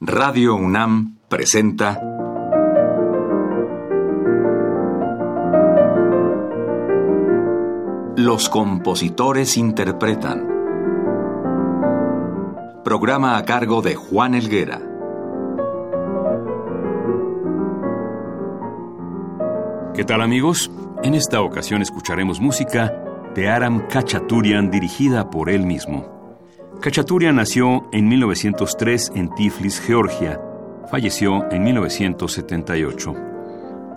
Radio UNAM presenta Los compositores interpretan. Programa a cargo de Juan Elguera. ¿Qué tal amigos? En esta ocasión escucharemos música de Aram Kachaturian dirigida por él mismo. Kachaturian nació en 1903 en Tiflis, Georgia. Falleció en 1978.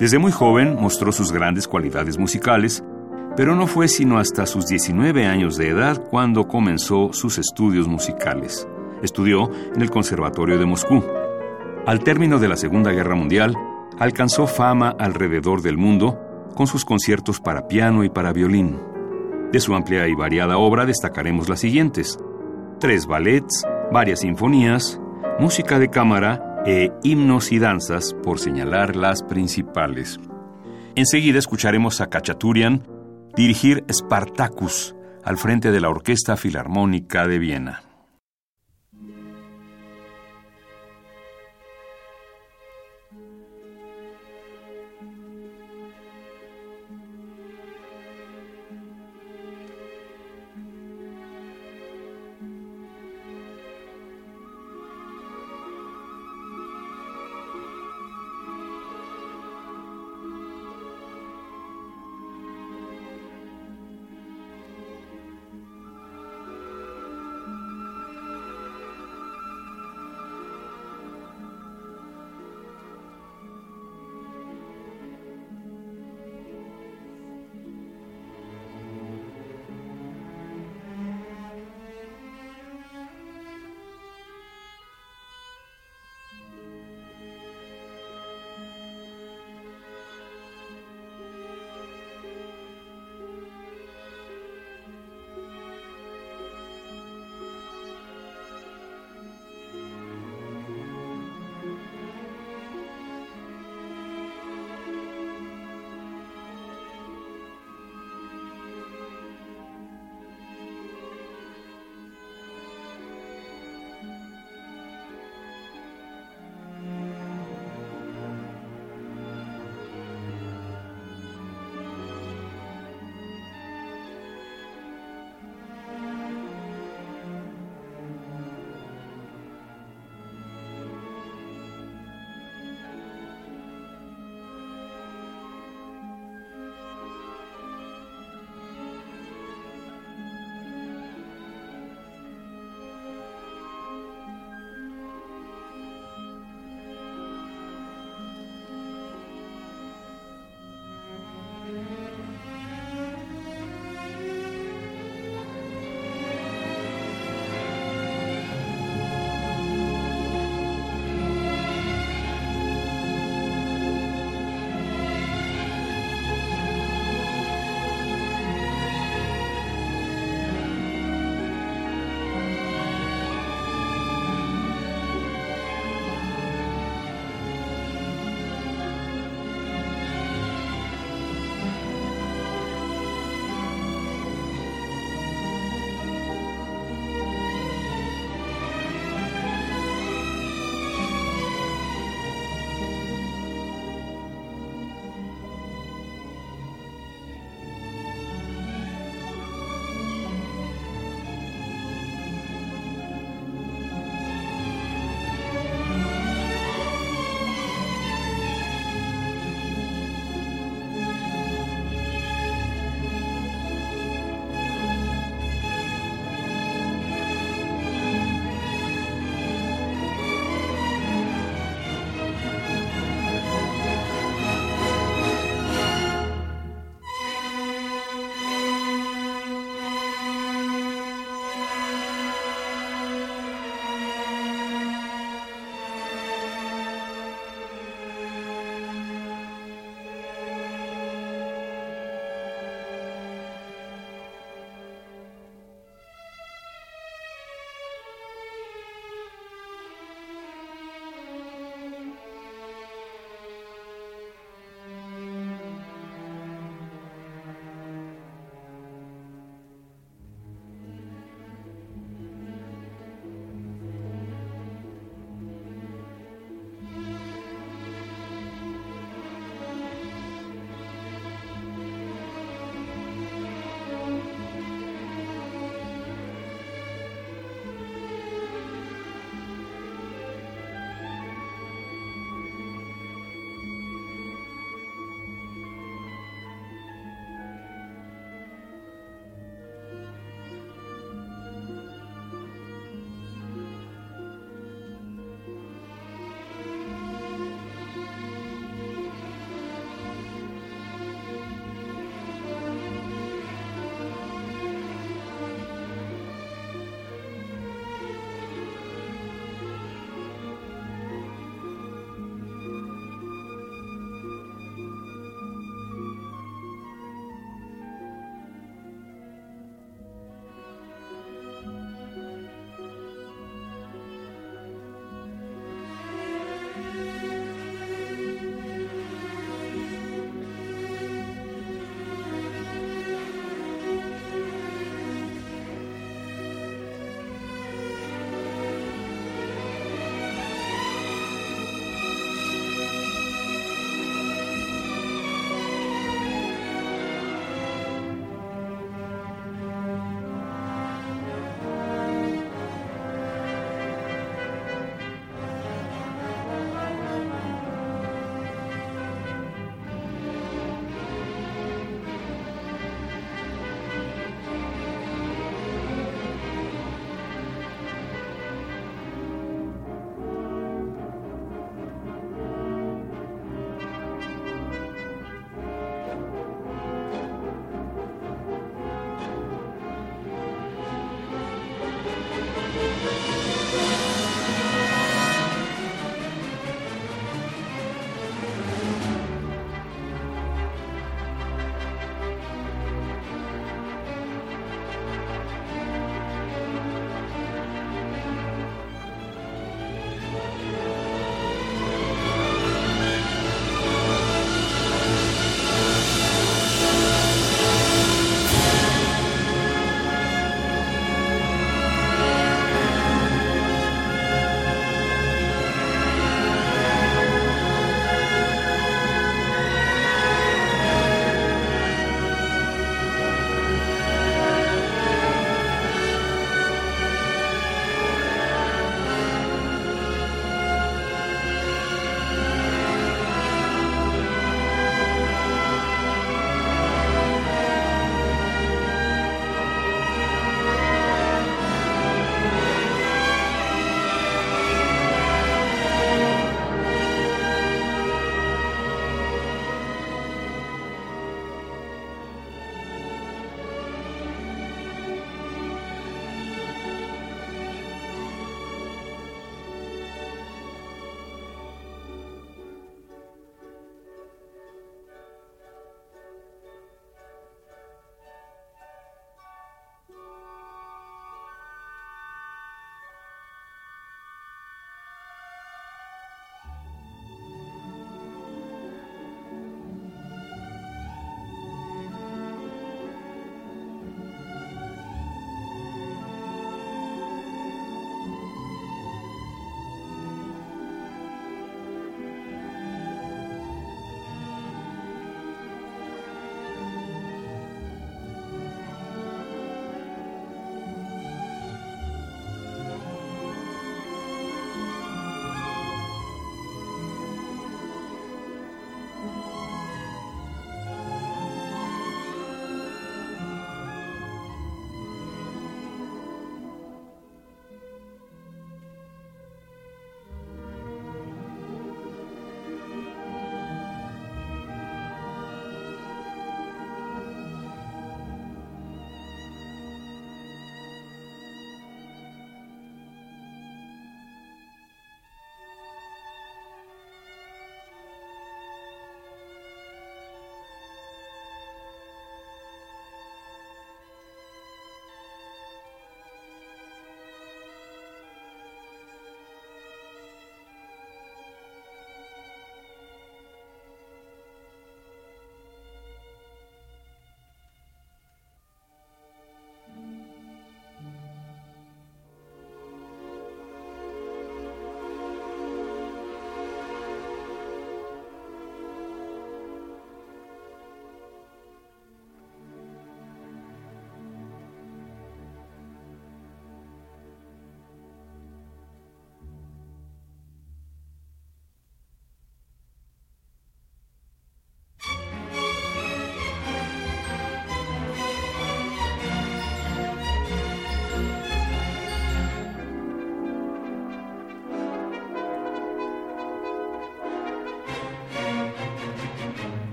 Desde muy joven mostró sus grandes cualidades musicales, pero no fue sino hasta sus 19 años de edad cuando comenzó sus estudios musicales. Estudió en el Conservatorio de Moscú. Al término de la Segunda Guerra Mundial, alcanzó fama alrededor del mundo con sus conciertos para piano y para violín. De su amplia y variada obra destacaremos las siguientes: tres ballets, varias sinfonías, música de cámara e himnos y danzas, por señalar las principales. Enseguida escucharemos a Kachaturian dirigir Spartacus al frente de la Orquesta Filarmónica de Viena.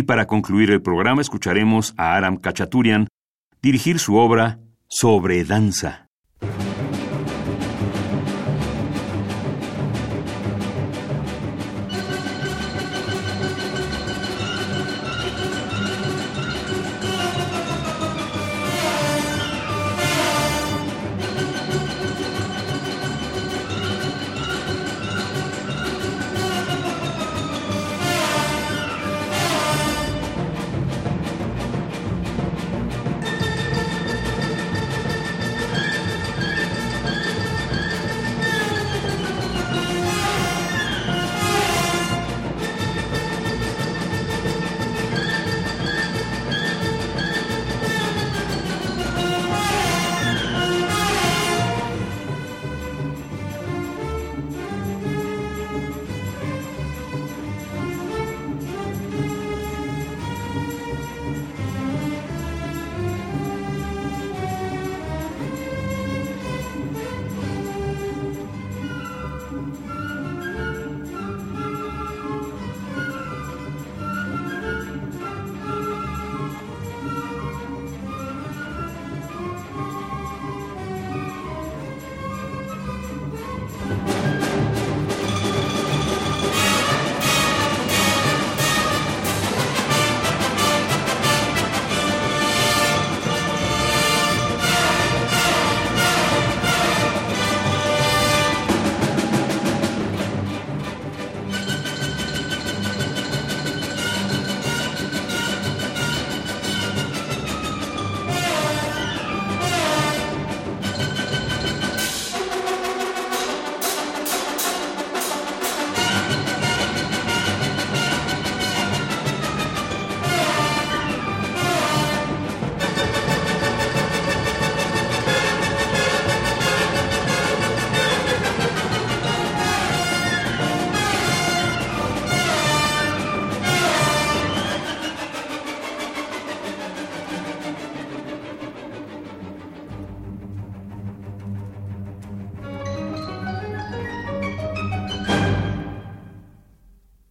Y para concluir el programa escucharemos a Aram Kachaturian dirigir su obra Sobre Danza.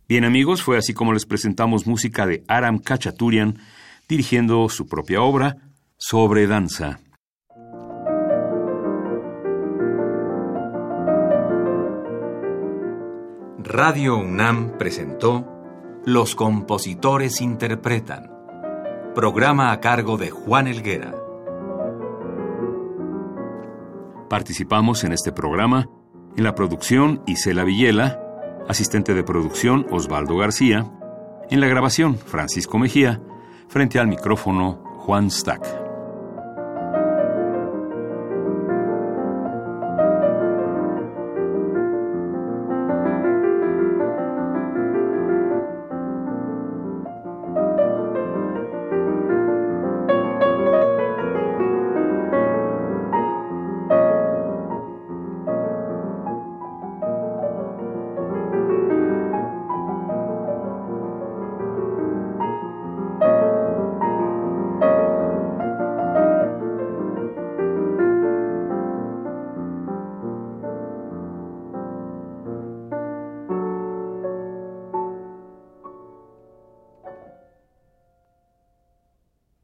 Bien amigos, fue así como les presentamos música de Aram Kachaturian dirigiendo su propia obra sobre danza. Radio UNAM presentó Los compositores interpretan, programa a cargo de Juan Elguera. Participamos en este programa en la producción Isela Villela, asistente de producción Osvaldo García, en la grabación Francisco Mejía, frente al micrófono Juan Stack.